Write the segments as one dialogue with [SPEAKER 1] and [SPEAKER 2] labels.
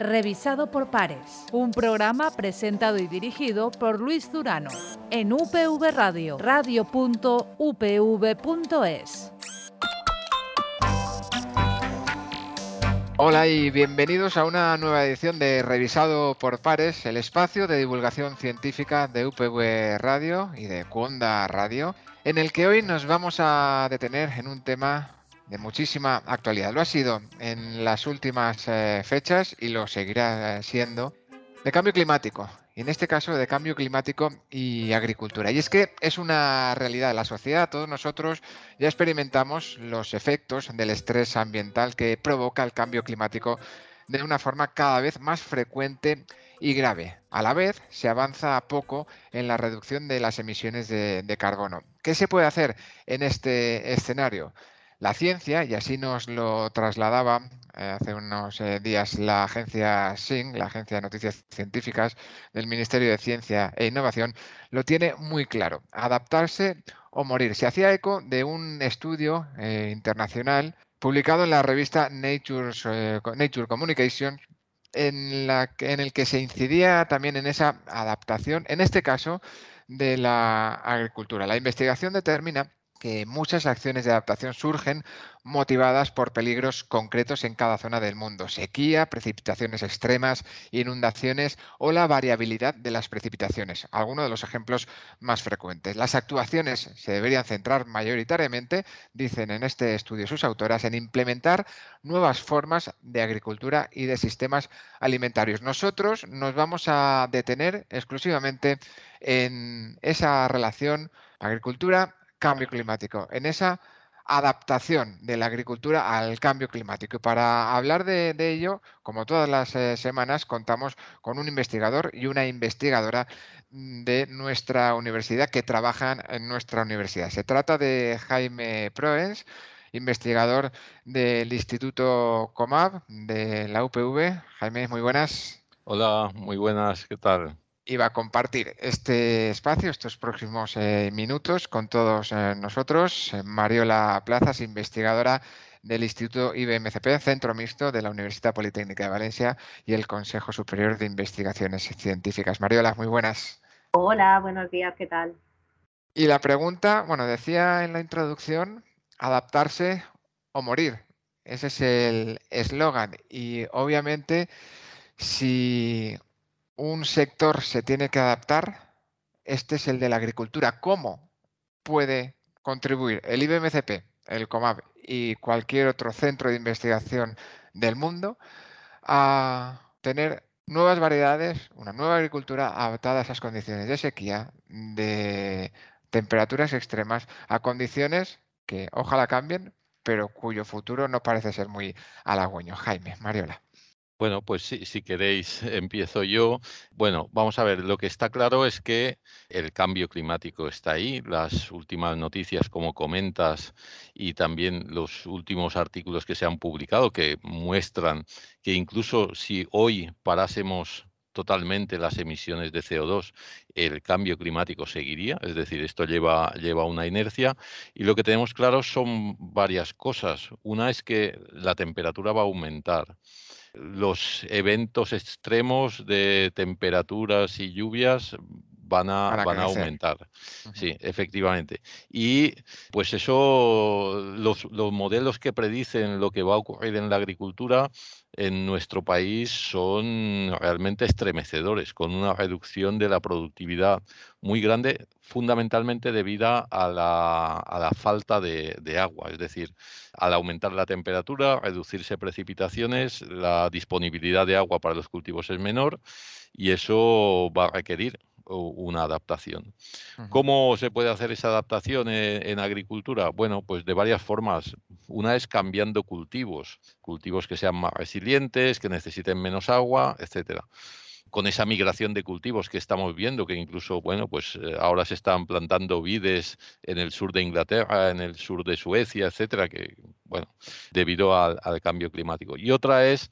[SPEAKER 1] revisado por pares. Un programa presentado y dirigido por Luis Durano en UPV Radio, radio.upv.es.
[SPEAKER 2] Hola y bienvenidos a una nueva edición de Revisado por Pares, el espacio de divulgación científica de UPV Radio y de Cuonda Radio, en el que hoy nos vamos a detener en un tema de muchísima actualidad. Lo ha sido en las últimas eh, fechas y lo seguirá eh, siendo de cambio climático. Y en este caso de cambio climático y agricultura. Y es que es una realidad. La sociedad, todos nosotros ya experimentamos los efectos del estrés ambiental que provoca el cambio climático de una forma cada vez más frecuente y grave. A la vez, se avanza poco en la reducción de las emisiones de, de carbono. ¿Qué se puede hacer en este escenario? La ciencia, y así nos lo trasladaba eh, hace unos eh, días la agencia SIN, la Agencia de Noticias Científicas del Ministerio de Ciencia e Innovación, lo tiene muy claro. Adaptarse o morir. Se hacía eco de un estudio eh, internacional publicado en la revista Nature, Nature Communication en, la, en el que se incidía también en esa adaptación, en este caso, de la agricultura. La investigación determina que muchas acciones de adaptación surgen motivadas por peligros concretos en cada zona del mundo. Sequía, precipitaciones extremas, inundaciones o la variabilidad de las precipitaciones. Algunos de los ejemplos más frecuentes. Las actuaciones se deberían centrar mayoritariamente, dicen en este estudio sus autoras, en implementar nuevas formas de agricultura y de sistemas alimentarios. Nosotros nos vamos a detener exclusivamente en esa relación agricultura cambio climático, en esa adaptación de la agricultura al cambio climático. Y para hablar de, ello, como todas las eh, semanas, contamos con un investigador y una investigadora de nuestra universidad que trabajan en nuestra universidad. Se trata de Jaime Proens, investigador del Instituto Comab de la UPV. Jaime, muy buenas.
[SPEAKER 3] Hola, muy buenas, ¿qué tal?
[SPEAKER 2] Iba a compartir este espacio, estos próximos eh, minutos, con todos eh, nosotros. Eh, Mariola Plazas, investigadora del Instituto IBMCP, Centro Mixto de la Universidad Politécnica de Valencia y el Consejo Superior de Investigaciones Científicas. Mariola, muy buenas.
[SPEAKER 4] Hola, buenos días, ¿qué tal?
[SPEAKER 2] Y la pregunta, bueno, decía en la introducción, adaptarse o morir. Ese es el eslogan. Y obviamente, si un sector se tiene que adaptar, este es el de la agricultura. ¿Cómo puede contribuir el IBMCP, el COMAB y cualquier otro centro de investigación del mundo a tener nuevas variedades, una nueva agricultura adaptada a esas condiciones de sequía, de temperaturas extremas, a condiciones que ojalá cambien, pero cuyo futuro no parece ser muy halagüeño. Jaime, Mariola.
[SPEAKER 3] Bueno, pues sí, si queréis, empiezo yo. Bueno, vamos a ver, lo que está claro es que el cambio climático está ahí. Las últimas noticias, como comentas, y también los últimos artículos que se han publicado que muestran que incluso si hoy parásemos totalmente las emisiones de CO2, el cambio climático seguiría, es decir, esto lleva, lleva una inercia y lo que tenemos claro son varias cosas. Una es que la temperatura va a aumentar los eventos extremos de temperaturas y lluvias van a, van a aumentar. Sí, efectivamente. Y pues eso, los, los, modelos que predicen lo que va a ocurrir en la agricultura en nuestro país son realmente estremecedores, con una reducción de la productividad muy grande, fundamentalmente debida a la, a la falta de, de, agua, es decir, al aumentar la temperatura, reducirse precipitaciones, la disponibilidad de agua para los cultivos es menor y eso va a requerir una adaptación. ¿Cómo se puede hacer esa adaptación en, agricultura? Bueno, pues de varias formas. Una es cambiando cultivos, cultivos que sean más resilientes, que necesiten menos agua, etcétera con esa migración de cultivos que estamos viendo, que incluso, bueno, pues eh, ahora se están plantando vides en el sur de Inglaterra, en el sur de Suecia, etcétera, que, bueno, debido al cambio climático. Y otra es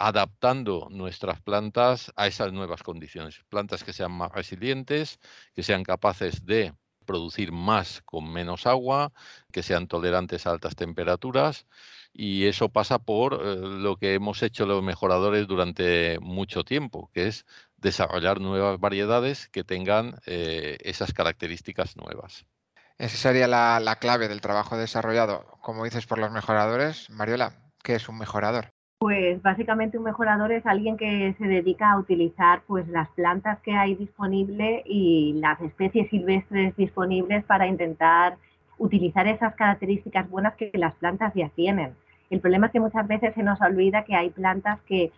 [SPEAKER 3] adaptando nuestras plantas a esas nuevas condiciones. Plantas que sean más resilientes, que sean capaces de producir más con menos agua, que sean tolerantes a altas temperaturas y eso pasa por eh, lo que hemos hecho los mejoradores durante mucho tiempo, que es desarrollar nuevas variedades que tengan eh, esas características nuevas.
[SPEAKER 2] Esa sería la, la, clave del trabajo desarrollado, como dices, por los mejoradores. Mariola, ¿qué es un mejorador?
[SPEAKER 4] Pues básicamente un mejorador es alguien que se dedica a utilizar pues las plantas que hay disponibles y las especies silvestres disponibles para intentar utilizar esas características buenas que las plantas ya tienen. El problema es que muchas veces se nos olvida que hay plantas que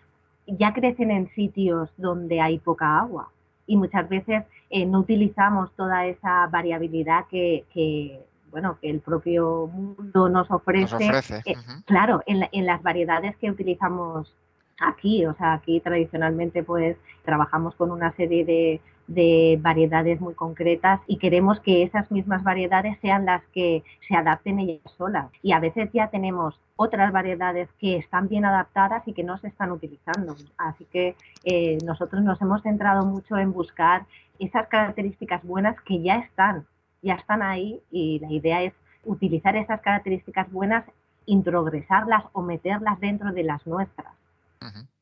[SPEAKER 4] ya crecen en sitios donde hay poca agua y muchas veces eh, no utilizamos toda esa variabilidad que, bueno, que el propio mundo nos ofrece. Eh, claro, en, en, las variedades que utilizamos aquí, o sea, aquí tradicionalmente pues trabajamos con una serie de, de variedades muy concretas y queremos que esas mismas variedades sean las que se adapten ellas solas. Y a veces ya tenemos otras variedades que están bien adaptadas y que no se están utilizando. Así que eh, nosotros nos hemos centrado mucho en buscar esas características buenas que ya están, ya están ahí y la idea es utilizar esas características buenas, introgresarlas o meterlas dentro de las nuestras.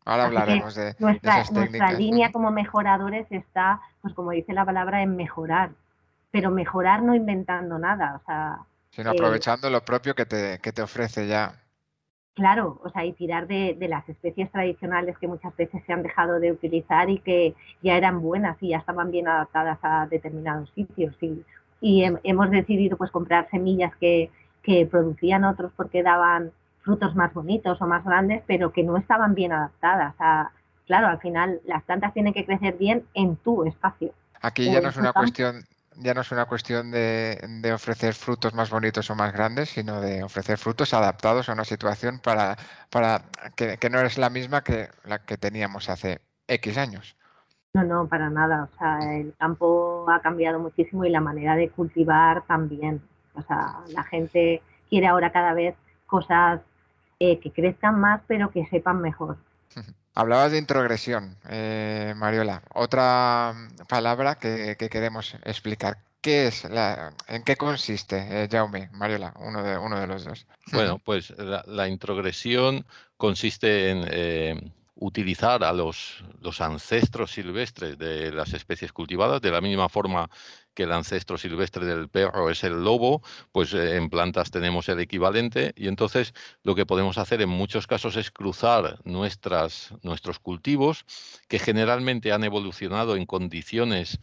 [SPEAKER 2] Ahora hablaremos de,
[SPEAKER 4] nuestra, Nuestra línea como mejoradores está, pues como dice la palabra, en mejorar, pero mejorar no inventando nada, o sea...
[SPEAKER 2] Sino aprovechando lo propio que te, que te ofrece ya.
[SPEAKER 4] Claro, o sea, y tirar de, las especies tradicionales que muchas veces se han dejado de utilizar y que ya eran buenas y ya estaban bien adaptadas a determinados sitios. Y, y hemos decidido pues comprar semillas que, que producían otros porque daban frutos más bonitos o más grandes, pero que no estaban bien adaptadas. A, claro, al final las plantas tienen que crecer bien en tu espacio.
[SPEAKER 2] Aquí ya no es una cuestión ya no es una cuestión de, ofrecer frutos más bonitos o más grandes, sino de ofrecer frutos adaptados a una situación para, para que, que, no es la misma que la que teníamos hace X años.
[SPEAKER 4] No, no, para nada. O sea, el campo ha cambiado muchísimo y la manera de cultivar también. O sea, la gente quiere ahora cada vez cosas eh, que crezcan más, pero que sepan mejor.
[SPEAKER 2] Hablabas de introgresión, eh, Mariola. Otra palabra que, queremos explicar. ¿Qué es? La, ¿En qué consiste, eh, Jaume, Mariola, uno de, uno de los dos?
[SPEAKER 3] Bueno, pues la, introgresión consiste en eh, utilizar a los, los, ancestros silvestres de las especies cultivadas, de la misma forma que el ancestro silvestre del perro es el lobo, pues eh, en plantas tenemos el equivalente. Y entonces lo que podemos hacer en muchos casos es cruzar nuestras, nuestros cultivos que generalmente han evolucionado en condiciones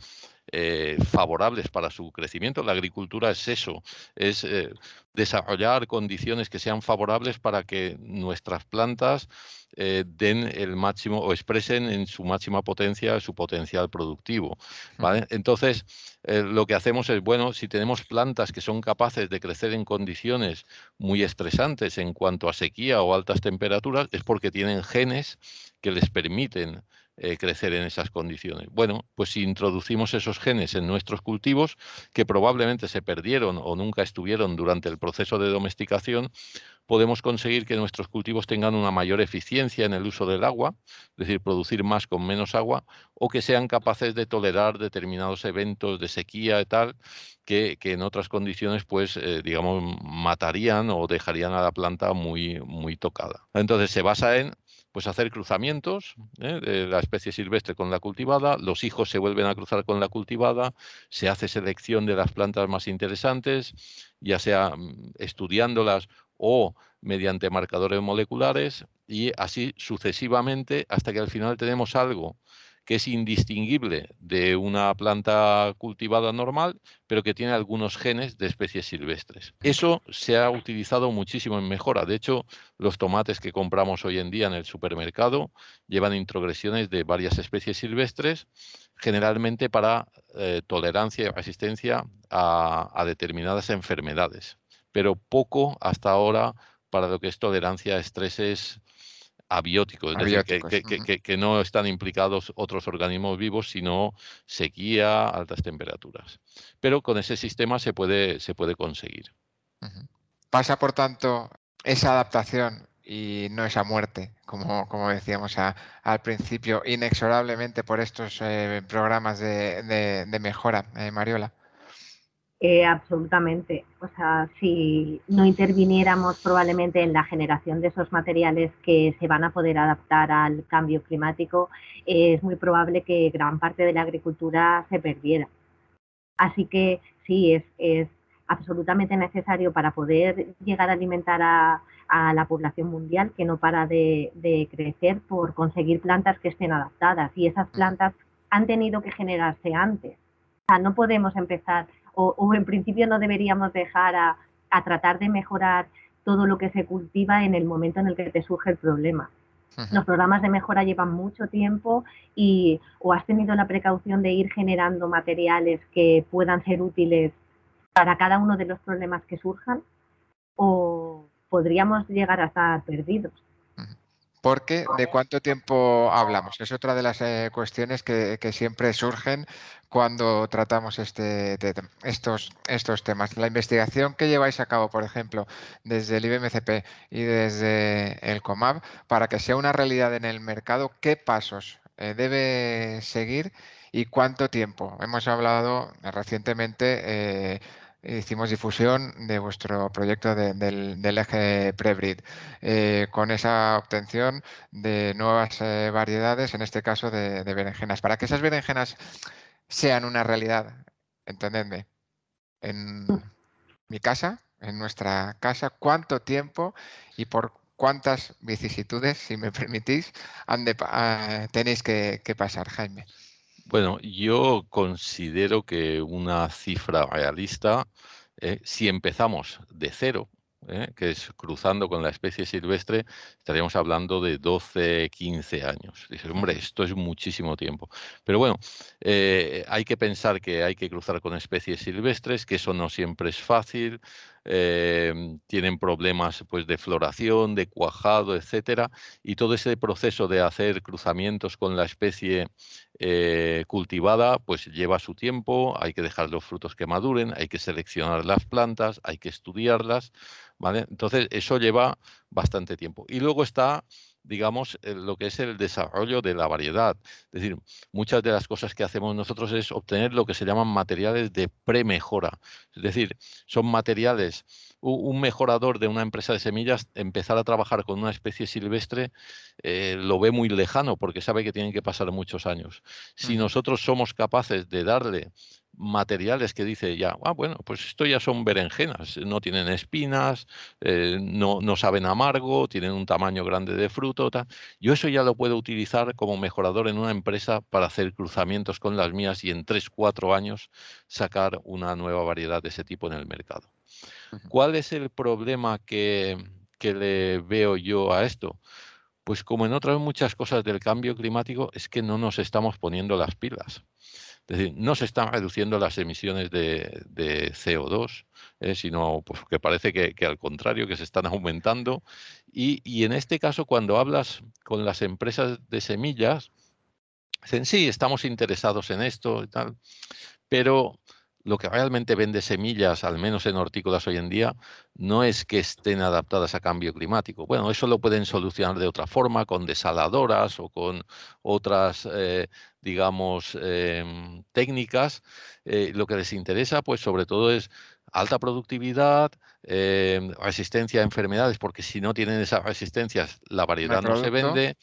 [SPEAKER 3] eh, favorables para su crecimiento. La agricultura es eso, es eh, desarrollar condiciones que sean favorables para que nuestras plantas eh, den el máximo o expresen en su máxima potencia su potencial productivo. Entonces, lo que hacemos es, bueno, si tenemos plantas que son capaces de crecer en condiciones muy estresantes en cuanto a sequía o altas temperaturas, es porque tienen genes que les permiten eh, crecer en esas condiciones. Bueno, pues si introducimos esos genes en nuestros cultivos, que probablemente se perdieron o nunca estuvieron durante el proceso de domesticación, podemos conseguir que nuestros cultivos tengan una mayor eficiencia en el uso del agua, es decir, producir más con menos agua, o que sean capaces de tolerar determinados eventos de sequía y tal, que, en otras condiciones, pues, eh, digamos, matarían o dejarían a la planta muy, muy tocada. Entonces se basa en pues hacer cruzamientos ¿eh? de la especie silvestre con la cultivada, los hijos se vuelven a cruzar con la cultivada, se hace selección de las plantas más interesantes, ya sea mm, estudiándolas o mediante marcadores moleculares y así sucesivamente hasta que al final tenemos algo que es indistinguible de una planta cultivada normal, pero que tiene algunos genes de especies silvestres. Eso se ha utilizado muchísimo en mejora. De hecho, los tomates que compramos hoy en día en el supermercado llevan introgresiones de varias especies silvestres, generalmente para eh, tolerancia y resistencia a determinadas enfermedades, pero poco hasta ahora para lo que es tolerancia a estreses abióticos, es decir, que, no están implicados otros organismos vivos, sino sequía, altas temperaturas. Pero con ese sistema se puede, se puede conseguir.
[SPEAKER 2] Pasa, por tanto, esa adaptación y no esa muerte, como, como decíamos al principio, inexorablemente por estos eh, programas de, mejora, eh, Mariola.
[SPEAKER 4] Eh, absolutamente. O sea, si no interviniéramos probablemente en la generación de esos materiales que se van a poder adaptar al cambio climático, es muy probable que gran parte de la agricultura se perdiera. Así que sí, es, absolutamente necesario para poder llegar a alimentar a, la población mundial que no para de, de crecer por conseguir plantas que estén adaptadas. Y esas plantas han tenido que generarse antes. O sea, no podemos empezar o, en principio no deberíamos dejar a, tratar de mejorar todo lo que se cultiva en el momento en el que te surge el problema. Los programas de mejora llevan mucho tiempo y o has tenido la precaución de ir generando materiales que puedan ser útiles para cada uno de los problemas que surjan o podríamos llegar a estar perdidos
[SPEAKER 2] porque de cuánto tiempo hablamos. Es otra de las eh, cuestiones que, siempre surgen cuando tratamos este, estos, estos temas. La investigación que lleváis a cabo, por ejemplo, desde el IBMCP y desde el COMAB, para que sea una realidad en el mercado, ¿qué pasos eh, debe seguir y cuánto tiempo? Hemos hablado recientemente eh, hicimos difusión de vuestro proyecto del, eje Prebrid, eh, con esa obtención de nuevas eh, variedades, en este caso de, berenjenas. Para que esas berenjenas sean una realidad, entendedme, en mi casa, en nuestra casa, cuánto tiempo y por cuántas vicisitudes, si me permitís, ah, tenéis que pasar, Jaime.
[SPEAKER 3] Bueno, yo considero que una cifra realista, eh, si empezamos de cero, eh, que es cruzando con la especie silvestre, estaríamos hablando de 12, 15 años. Dices, hombre, esto es muchísimo tiempo. Pero bueno, eh, hay que pensar que hay que cruzar con especies silvestres, que eso no siempre es fácil. Em, tienen problemas pues, de floración, de cuajado, etcétera, y todo ese proceso de hacer cruzamientos con la especie eh, cultivada, pues lleva su tiempo, hay que dejar los frutos que maduren, hay que seleccionar las plantas, hay que estudiarlas, ¿vale? Entonces, eso lleva bastante tiempo. Y luego está digamos, eh, lo que es el desarrollo de la variedad. Es decir, muchas de las cosas que hacemos nosotros es obtener lo que se llaman materiales de premejora. Es decir, son materiales, un mejorador de una empresa de semillas, empezar a trabajar con una especie silvestre, eh, lo ve muy lejano porque sabe que tienen que pasar muchos años. Si nosotros somos capaces de darle materiales que dice ya, ah, bueno, pues esto ya son berenjenas, no tienen espinas, eh, no, no, saben amargo, tienen un tamaño grande de fruto, tal. yo eso ya lo puedo utilizar como mejorador en una empresa para hacer cruzamientos con las mías y en 3, 4 años sacar una nueva variedad de ese tipo en el mercado. ¿Cuál es el problema que, que le veo yo a esto? Pues como en otras muchas cosas del cambio climático, es que no nos estamos poniendo las pilas. Es decir, no se están reduciendo las emisiones de, CO2, eh, sino pues, que parece que, al contrario, que se están aumentando. Y, en este caso, cuando hablas con las empresas de semillas, dicen, sí, estamos interesados en esto y tal, pero lo que realmente vende semillas, al menos en hortícolas hoy en día, no es que estén adaptadas a cambio climático. Bueno, eso lo pueden solucionar de otra forma, con desaladoras o con otras, eh, digamos, em, técnicas. Eh, lo que les interesa, pues sobre todo es alta productividad, eh, resistencia a enfermedades, porque si no tienen esas resistencias, la variedad no, se vende,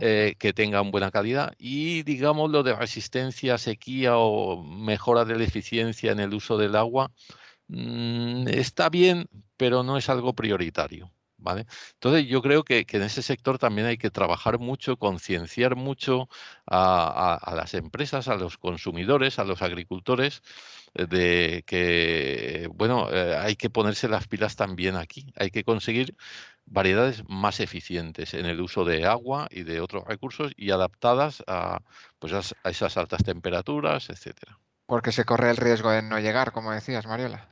[SPEAKER 3] eh, que tengan buena calidad y, digamos, lo de resistencia sequía o mejora de la eficiencia en el uso del agua, mm, está bien, pero no es algo prioritario. ¿Vale? Entonces yo creo que, en ese sector también hay que trabajar mucho, concienciar mucho a, las empresas, a los consumidores, a los agricultores, de que, bueno, eh, hay que ponerse las pilas también aquí. Hay que conseguir variedades más eficientes en el uso de agua y de otros recursos y adaptadas a, pues, a esas altas temperaturas, etcétera.
[SPEAKER 2] Porque se corre el riesgo de no llegar, como decías, Mariola.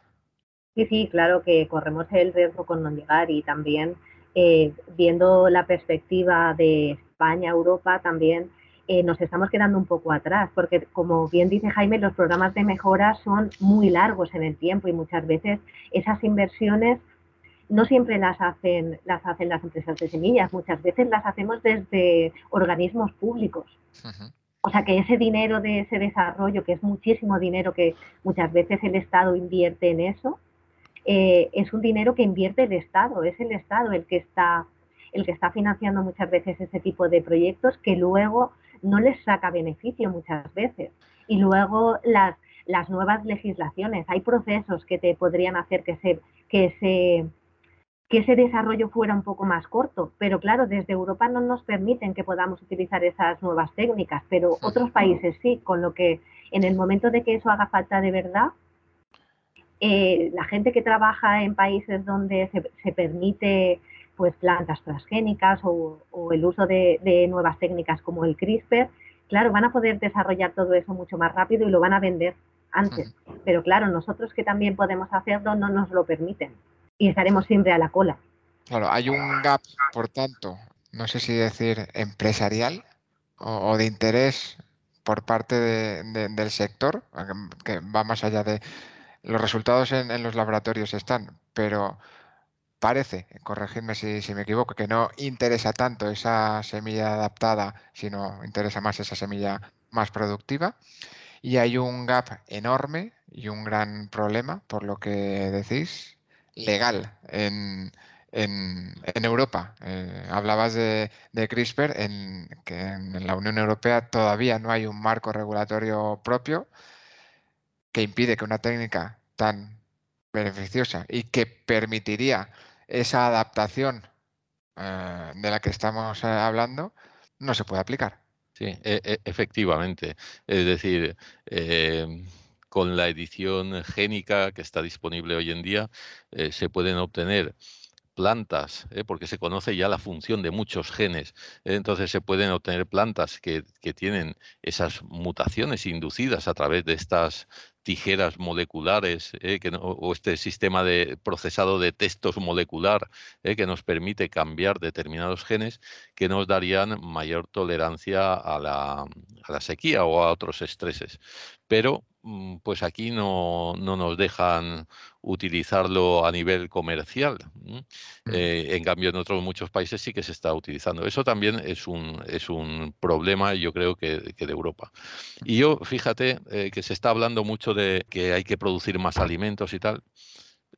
[SPEAKER 4] Sí, sí, claro que corremos el riesgo con no llegar y también eh, viendo la perspectiva de España, Europa, también eh, nos estamos quedando un poco atrás, porque como bien dice Jaime, los programas de mejora son muy largos en el tiempo y muchas veces esas inversiones no siempre las hacen, las hacen las empresas de semillas, muchas veces las hacemos desde organismos públicos. o sea que ese dinero de ese desarrollo, que es muchísimo dinero que muchas veces el Estado invierte en eso, eh, es un dinero que invierte el Estado, es el Estado el que está el que está financiando muchas veces ese tipo de proyectos que luego no les saca beneficio muchas veces. Y luego las, las nuevas legislaciones, hay procesos que te podrían hacer que se, que se que ese desarrollo fuera un poco más corto, pero claro, desde Europa no nos permiten que podamos utilizar esas nuevas técnicas, pero otros países sí, con lo que en el momento de que eso haga falta de verdad, eh, la gente que trabaja en países donde se, permite pues plantas transgénicas o, el uso de, nuevas técnicas como el CRISPR, claro, van a poder desarrollar todo eso mucho más rápido y lo van a vender antes. Pero claro, nosotros que también podemos hacerlo no nos lo permiten y estaremos siempre a la cola.
[SPEAKER 2] Claro, hay un gap, por tanto, no sé si decir empresarial o, de interés por parte del sector, que va más allá de los resultados en, los laboratorios están, pero parece, corregidme si, me equivoco, que no interesa tanto esa semilla adaptada, sino interesa más esa semilla más productiva. Y hay un gap enorme y un gran problema, por lo que decís, legal en, en, en Europa. Eh, hablabas de, de CRISPR, en, que en la Unión Europea todavía no hay un marco regulatorio propio que impide que una técnica tan beneficiosa y que permitiría esa adaptación eh, de la que estamos eh, hablando no se puede aplicar.
[SPEAKER 3] Sí, e, e, efectivamente. Es decir, con la edición génica que está disponible hoy en día, eh, se pueden obtener plantas, porque se conoce ya la función de muchos genes. entonces se pueden obtener plantas que, tienen esas mutaciones inducidas a través de estas tijeras moleculares ¿eh? que o este sistema de procesado de textos molecular ¿eh? que nos permite cambiar determinados genes que nos darían mayor tolerancia a la, a la sequía o a otros estreses. Pero Mm, pues aquí no, nos dejan utilizarlo a nivel comercial. Eh, en cambio, en otros muchos países sí que se está utilizando. Eso también es un, es un problema, yo creo, que, de Europa. Y yo, fíjate eh, que se está hablando mucho de que hay que producir más alimentos y tal.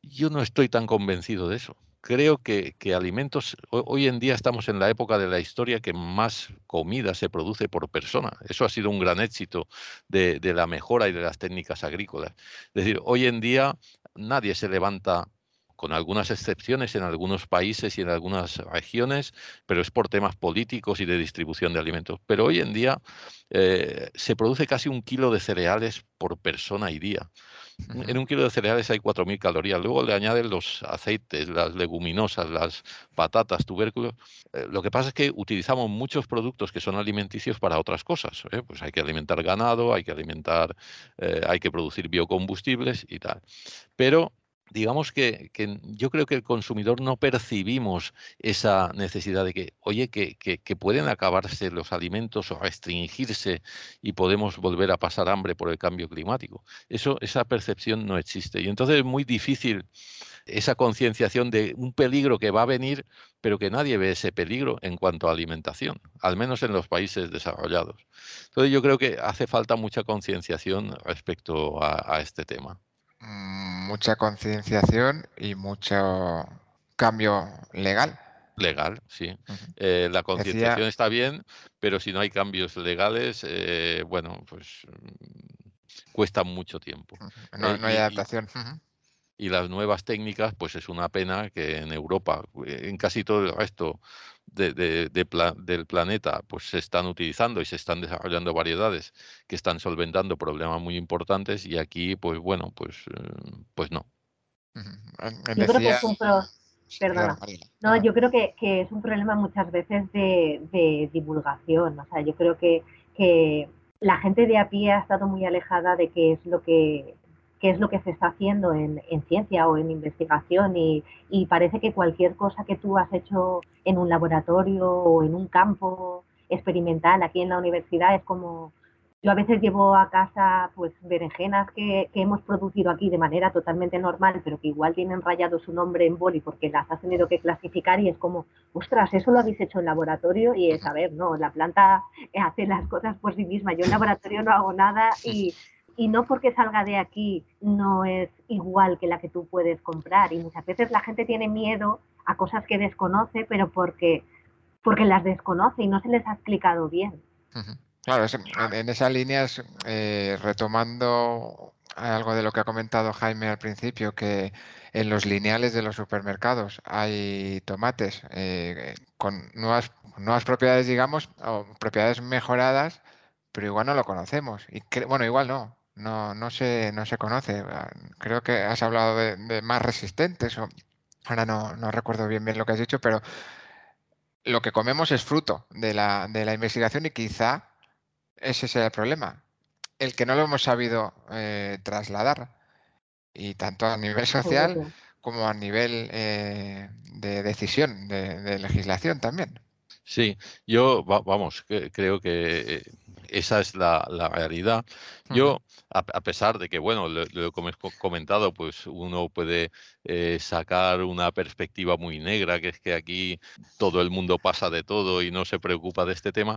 [SPEAKER 3] Yo no estoy tan convencido de eso creo que, alimentos, hoy en día estamos en la época de la historia que más comida se produce por persona. Eso ha sido un gran éxito de, de la mejora y de las técnicas agrícolas. Es decir, hoy en día nadie se levanta con algunas excepciones en algunos países y en algunas regiones, pero es por temas políticos y de distribución de alimentos. Pero hoy en día eh, se produce casi un kilo de cereales por persona y día. En un kilo de cereales hay 4.000 calorías. Luego le añaden los aceites, las leguminosas, las patatas, tubérculos. Eh, lo que pasa es que utilizamos muchos productos que son alimenticios para otras cosas. ¿eh? Pues hay que alimentar ganado, hay que alimentar, hay que producir biocombustibles y tal. Pero digamos que, yo creo que el consumidor no percibimos esa necesidad de que, oye, que, pueden acabarse los alimentos o restringirse y podemos volver a pasar hambre por el cambio climático. Eso, esa percepción no existe. Y entonces es muy difícil esa concienciación de un peligro que va a venir, pero que nadie ve ese peligro en cuanto a alimentación, al menos en los países desarrollados. Entonces yo creo que hace falta mucha concienciación respecto a este tema.
[SPEAKER 2] Mucha concienciación y mucho cambio legal.
[SPEAKER 3] Legal, sí. Eh, la concienciación está bien, pero si no hay cambios legales, eh, bueno, pues mm, cuesta mucho tiempo.
[SPEAKER 2] No,
[SPEAKER 3] eh,
[SPEAKER 2] hay adaptación.
[SPEAKER 3] y las nuevas técnicas, pues es una pena que en Europa, en casi todo el resto de, del planeta pues se están utilizando y se están desarrollando variedades que están solventando problemas muy importantes y aquí pues bueno pues eh, pues no.
[SPEAKER 4] Yo creo que es un no yo creo que, es un problema muchas veces de, divulgación. O sea yo creo que, que la gente de a pie ha estado muy alejada de qué es lo que qué es lo que se está haciendo en, ciencia o en investigación y, parece que cualquier cosa que tú has hecho en un laboratorio o en un campo experimental aquí en la universidad es como Yo a veces llevo a casa pues berenjenas que, hemos producido aquí de manera totalmente normal, pero que igual tienen rayado su nombre en boli porque las has tenido que clasificar y es como, ostras, eso lo habéis hecho en laboratorio y es, a ver, no, la planta hace las cosas por sí misma. Yo en laboratorio no hago nada y, y no porque salga de aquí no es igual que la que tú puedes comprar. Y muchas veces la gente tiene miedo a cosas que desconoce, pero porque, porque las desconoce y no se les ha explicado bien.
[SPEAKER 2] Claro, en esas líneas, eh, retomando algo de lo que ha comentado Jaime al principio, que en los lineales de los supermercados hay tomates eh, con nuevas, nuevas propiedades, digamos, o propiedades mejoradas, pero igual no lo conocemos. Y bueno, igual no, no, no, se, no se conoce. Creo que has hablado de, más resistentes, o ahora no, no recuerdo bien bien lo que has dicho, pero lo que comemos es fruto de la, de la investigación y quizá ese sea el problema, el que no lo hemos sabido eh, trasladar, y tanto a nivel social como a nivel eh, de decisión, de, legislación también.
[SPEAKER 3] Sí, yo, vamos, creo que eh, esa es la, realidad. Yo, a, pesar de que, bueno, lo, que hemos comentado, pues uno puede sacar una perspectiva muy negra, que es que aquí todo el mundo pasa de todo y no se preocupa de este tema,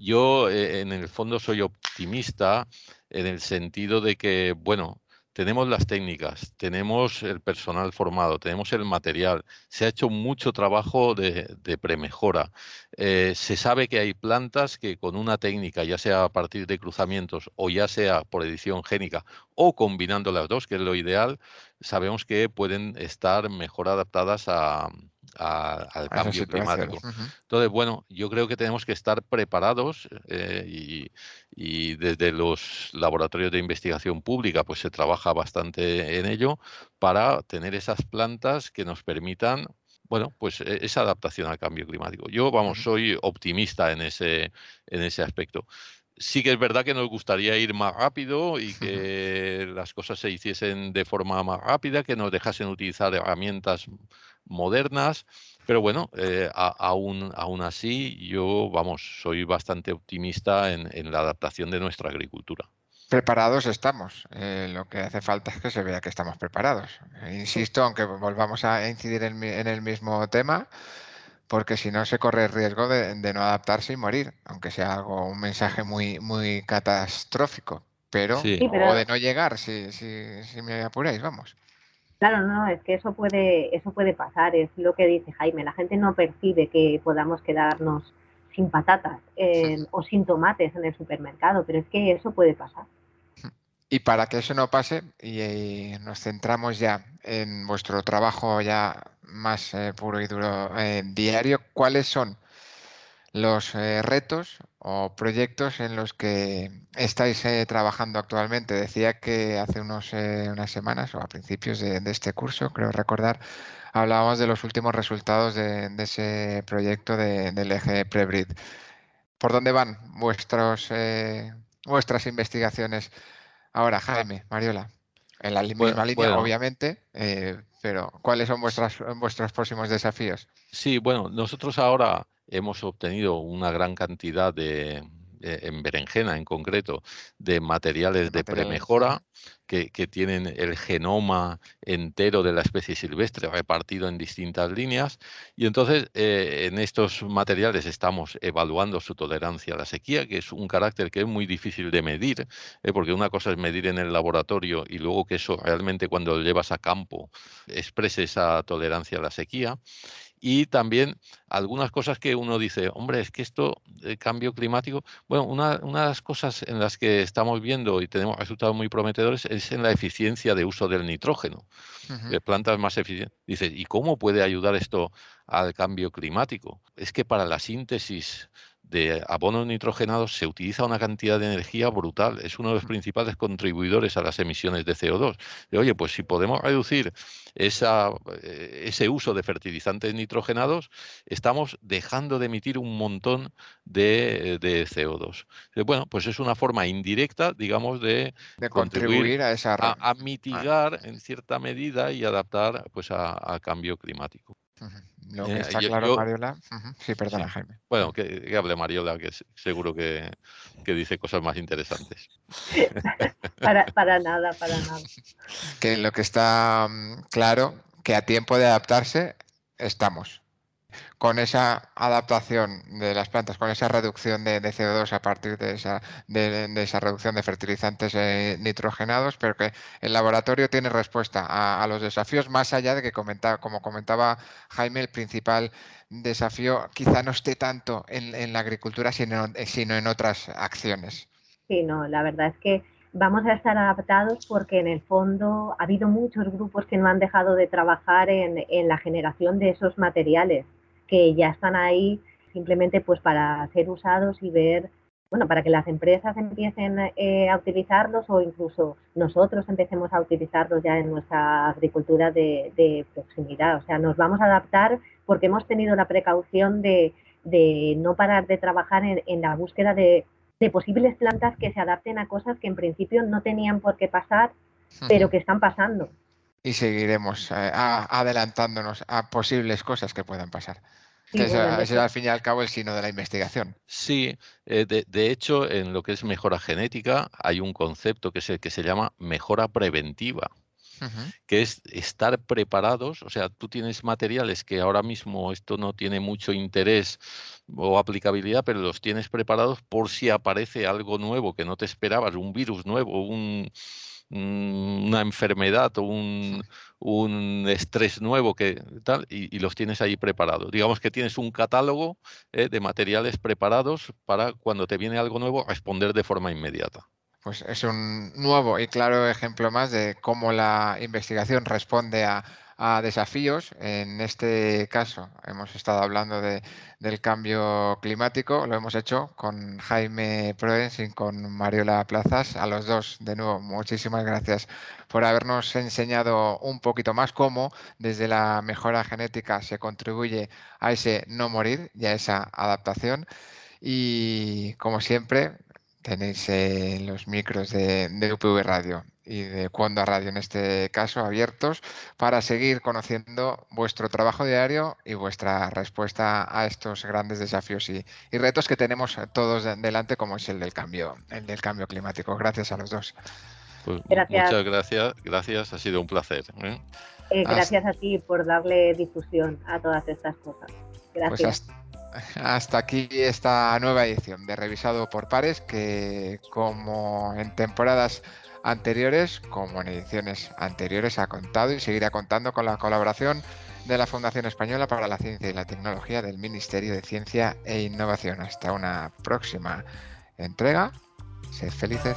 [SPEAKER 3] yo, eh, en el fondo, soy optimista en el sentido de que, bueno, tenemos las técnicas, tenemos el personal formado, tenemos el material, se ha hecho mucho trabajo de, premejora. Eh, se sabe que hay plantas que con una técnica, ya sea a partir de cruzamientos o ya sea por edición génica o combinando las dos, que es lo ideal, sabemos que pueden estar mejor adaptadas a, al cambio climático. Entonces, bueno, yo creo que tenemos que estar preparados eh, y, desde los laboratorios de investigación pública pues se trabaja bastante en ello para tener esas plantas que nos permitan bueno, pues e, esa adaptación al cambio climático. Yo, vamos, soy optimista en ese, en ese aspecto sí que es verdad que nos gustaría ir más rápido y que las cosas se hiciesen de forma más rápida, que nos dejasen utilizar herramientas modernas, pero bueno, eh, aún, aún así yo, vamos, soy bastante optimista en, la adaptación de nuestra agricultura.
[SPEAKER 2] Preparados estamos. Eh, lo que hace falta es que se vea que estamos preparados. insisto, aunque volvamos a incidir en, el mismo tema, porque si no se corre el riesgo de, no adaptarse y morir, aunque sea algo un mensaje muy muy catastrófico, pero, o de no llegar, si, si, si me apuráis, vamos.
[SPEAKER 4] Claro, no, es que eso puede, eso puede pasar, es lo que dice Jaime, la gente no percibe que podamos quedarnos sin patatas o sin tomates en el supermercado, pero es que eso puede pasar.
[SPEAKER 2] Y para que eso no pase, y, nos centramos ya en vuestro trabajo ya más eh, puro y duro eh, diario, ¿cuáles son los eh, retos o proyectos en los que estáis eh, trabajando actualmente. Decía que hace unos, eh, unas semanas o a principios de, este curso, creo recordar, hablábamos de los últimos resultados de, ese proyecto del eje Prebrid. ¿Por dónde van vuestros, vuestras investigaciones ahora, Jaime, Mariola? En la misma línea, obviamente, pero ¿cuáles son vuestras, vuestros próximos desafíos?
[SPEAKER 3] Sí, bueno, nosotros ahora hemos obtenido una gran cantidad de, en berenjena en concreto, de materiales de premejora que, que, tienen el genoma entero de la especie silvestre repartido en distintas líneas. Y entonces eh, en estos materiales estamos evaluando su tolerancia a la sequía, que es un carácter que es muy difícil de medir, eh, porque una cosa es medir en el laboratorio y luego que eso realmente cuando lo llevas a campo exprese esa tolerancia a la sequía y también algunas cosas que uno dice, hombre, es que esto, el cambio climático, bueno, una, de las cosas en las que estamos viendo y tenemos resultados muy prometedores es en la eficiencia de uso del nitrógeno, de plantas más eficientes. Dice, ¿y cómo puede ayudar esto al cambio climático? Es que para la síntesis de abonos nitrogenados se utiliza una cantidad de energía brutal. Es uno de los principales contribuidores a las emisiones de CO2. oye, pues si podemos reducir esa, eh, ese uso de fertilizantes nitrogenados, estamos dejando de emitir un montón de, CO2. Bueno, pues es una forma indirecta, digamos, de,
[SPEAKER 2] contribuir, a esa
[SPEAKER 3] a, mitigar en cierta medida y adaptar pues a, cambio climático.
[SPEAKER 2] Lo que está claro, Mariola. Sí, perdona, Jaime.
[SPEAKER 3] Bueno, que, hable Mariola, que seguro que, dice cosas más interesantes.
[SPEAKER 4] para, para nada, para nada.
[SPEAKER 2] Que lo que está mm, claro, que a tiempo de adaptarse estamos con esa adaptación de las plantas, con esa reducción de, CO2 a partir de esa, de, esa reducción de fertilizantes eh, nitrogenados, pero que el laboratorio tiene respuesta a, los desafíos, más allá de que, comentaba, como comentaba Jaime, el principal desafío quizá no esté tanto en, la agricultura, sino, sino en otras acciones.
[SPEAKER 4] Sí, no, la verdad es que vamos a estar adaptados porque en el fondo ha habido muchos grupos que no han dejado de trabajar en, en la generación de esos materiales que ya están ahí simplemente pues para ser usados y ver, bueno, para que las empresas empiecen eh, a utilizarlos o incluso nosotros empecemos a utilizarlos ya en nuestra agricultura de, proximidad. O sea, nos vamos a adaptar porque hemos tenido la precaución de, no parar de trabajar en, la búsqueda de, posibles plantas que se adapten a cosas que en principio no tenían por qué pasar, pero que están pasando.
[SPEAKER 2] Y seguiremos eh, adelantándonos a posibles cosas que puedan pasar. Que es, al fin y al cabo el sino de la investigación.
[SPEAKER 3] Sí, eh, de, hecho, en lo que es mejora genética hay un concepto que, que se llama mejora preventiva. que es estar preparados, o sea, tú tienes materiales que ahora mismo esto no tiene mucho interés o aplicabilidad, pero los tienes preparados por si aparece algo nuevo que no te esperabas, un virus nuevo, un, una enfermedad o un, un estrés nuevo que tal y, los tienes ahí preparados. Digamos que tienes un catálogo eh, de materiales preparados para cuando te viene algo nuevo responder de forma inmediata.
[SPEAKER 2] Pues es un nuevo y claro ejemplo más de cómo la investigación responde a, a desafíos. En este caso hemos estado hablando de, del cambio climático, lo hemos hecho con Jaime Proens y con Mariola Plazas. A los dos, de nuevo, muchísimas gracias por habernos enseñado un poquito más cómo desde la mejora genética se contribuye a ese no morir y a esa adaptación. Y como siempre, tenéis los micros de UPV Radio y de Cuando Radio en este caso abiertos para seguir conociendo vuestro trabajo diario y vuestra respuesta a estos grandes desafíos y, retos que tenemos todos delante como es el del cambio, el del cambio climático. Gracias a los dos.
[SPEAKER 3] Pues muchas gracias, gracias, ha sido un placer.
[SPEAKER 4] ¿eh? Eh, gracias a ti por darle difusión a todas estas cosas. Pues gracias.
[SPEAKER 2] hasta aquí esta nueva edición de Revisado por Pares que como en temporadas anteriores como en ediciones anteriores ha contado y seguirá contando con la colaboración de la Fundación Española para la Ciencia y la Tecnología del Ministerio de Ciencia e Innovación. Hasta una próxima entrega. Sed felices.